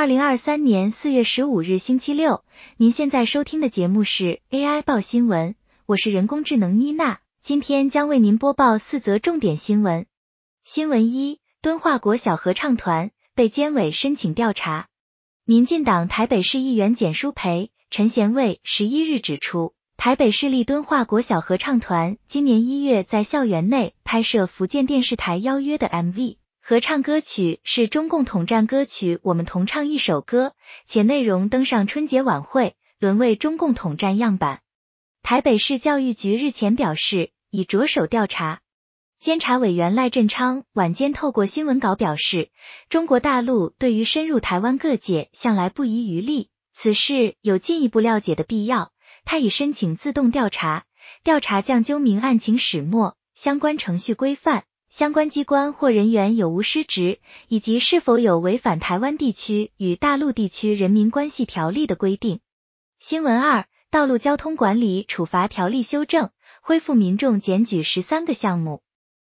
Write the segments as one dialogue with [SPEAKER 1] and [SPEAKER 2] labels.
[SPEAKER 1] 二零二三年四月十五日星期六，您现在收听的节目是 AI 报新闻，我是人工智能妮娜，今天将为您播报四则重点新闻。新闻一：敦化国小合唱团被监委申请调查。民进党台北市议员简舒培、陈贤卫十一日指出，台北市立敦化国小合唱团今年一月在校园内拍摄福建电视台邀约的 MV。合唱歌曲是中共统战歌曲《我们同唱一首歌》，且内容登上春节晚会，沦为中共统战样板。台北市教育局日前表示，已着手调查。监察委员赖振昌晚间透过新闻稿表示，中国大陆对于深入台湾各界向来不遗余力，此事有进一步了解的必要。他已申请自动调查，调查将究明案情始末，相关程序规范。相关机关或人员有无失职，以及是否有违反台湾地区与大陆地区人民关系条例的规定。新闻二：道路交通管理处罚条例修正，恢复民众检举十三个项目。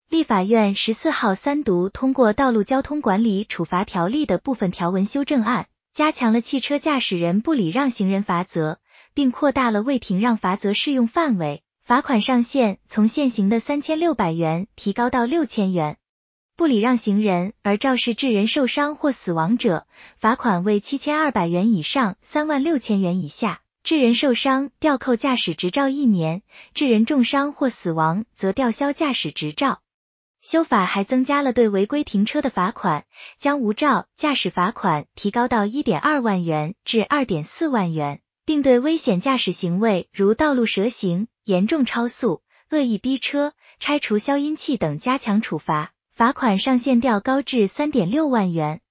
[SPEAKER 1] 立法院十四号三读通过道路交通管理处罚条例的部分条文修正案，加强了汽车驾驶人不礼让行人罚则，并扩大了未停让罚则适用范围。罚款上限从现行的三千六百元提高到六千元，不礼让行人而肇事致人受伤或死亡者，罚款为七千二百元以上三万六千元以下；致人受伤，吊扣驾驶执照一年；致人重伤或死亡，则吊销驾驶执照。修法还增加了对违规停车的罚款，将无照驾驶罚款提高到一点二万元至二点四万元。并对危险驾驶行为，如道路蛇行、严重超速、恶意逼车、拆除消音器等加强处罚，罚款上限调高至三点六万元。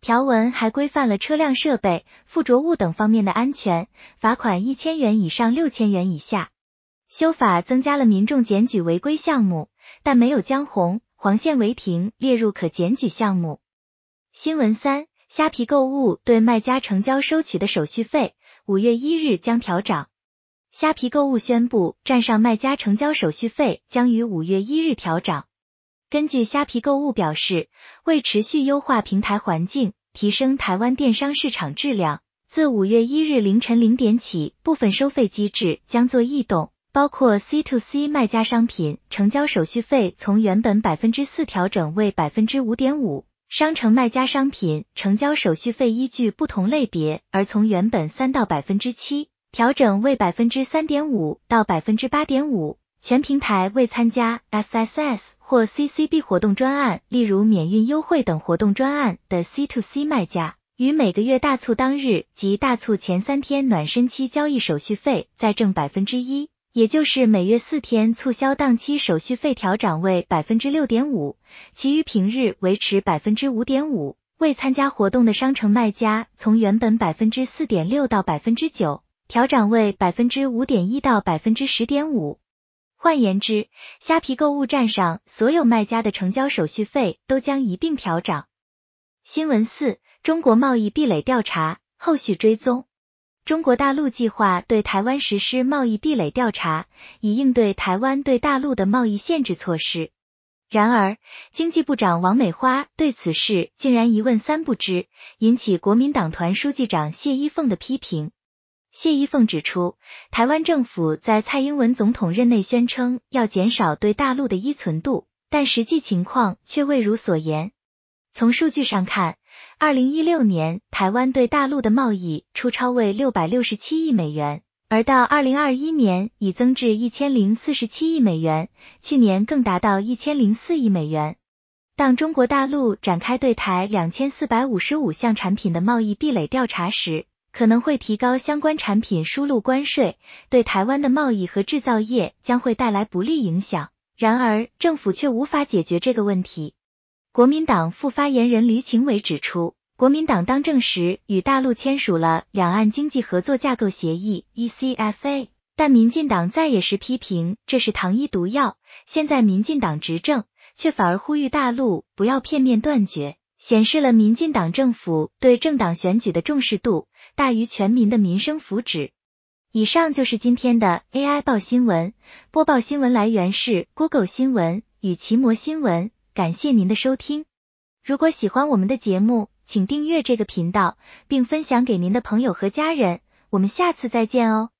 [SPEAKER 1] 条文还规范了车辆设备、附着物等方面的安全，罚款一千元以上六千元以下。修法增加了民众检举违规项目，但没有将红黄线违停列入可检举项目。新闻三：虾皮购物对卖家成交收取的手续费。五月一日将调涨，虾皮购物宣布，站上卖家成交手续费将于五月一日调涨。根据虾皮购物表示，为持续优化平台环境，提升台湾电商市场质量，自五月一日凌晨零点起，部分收费机制将做异动，包括 C to C 卖家商品成交手续费从原本百分之四调整为百分之五点五。商城卖家商品成交手续费依据不同类别而从原本三到百分之七调整为百分之三点五到百分之八点五。全平台未参加 FSS 或 CCB 活动专案，例如免运优惠等活动专案的 C to C 卖家，于每个月大促当日及大促前三天暖身期交易手续费再挣百分之一。也就是每月四天促销档期手续费调涨为百分之六点五，其余平日维持百分之五点五。未参加活动的商城卖家，从原本百分之四点六到百分之九，调涨为百分之五点一到百分之十点五。换言之，虾皮购物站上所有卖家的成交手续费都将一并调涨。新闻四：中国贸易壁垒调查，后续追踪。中国大陆计划对台湾实施贸易壁垒调查，以应对台湾对大陆的贸易限制措施。然而，经济部长王美花对此事竟然一问三不知，引起国民党团书记长谢依凤的批评。谢依凤指出，台湾政府在蔡英文总统任内宣称要减少对大陆的依存度，但实际情况却未如所言。从数据上看，二零一六年，台湾对大陆的贸易出超为六百六十七亿美元，而到二零二一年已增至一千零四十七亿美元，去年更达到一千零四亿美元。当中国大陆展开对台两千四百五十五项产品的贸易壁垒调查时，可能会提高相关产品输入关税，对台湾的贸易和制造业将会带来不利影响。然而，政府却无法解决这个问题。国民党副发言人吕勤伟指出，国民党当政时与大陆签署了两岸经济合作架构协议 （ECFA），但民进党在野时批评这是糖衣毒药。现在民进党执政，却反而呼吁大陆不要片面断绝，显示了民进党政府对政党选举的重视度大于全民的民生福祉。以上就是今天的 AI 报新闻，播报新闻来源是 Google 新闻与奇摩新闻。感谢您的收听，如果喜欢我们的节目，请订阅这个频道，并分享给您的朋友和家人。我们下次再见哦。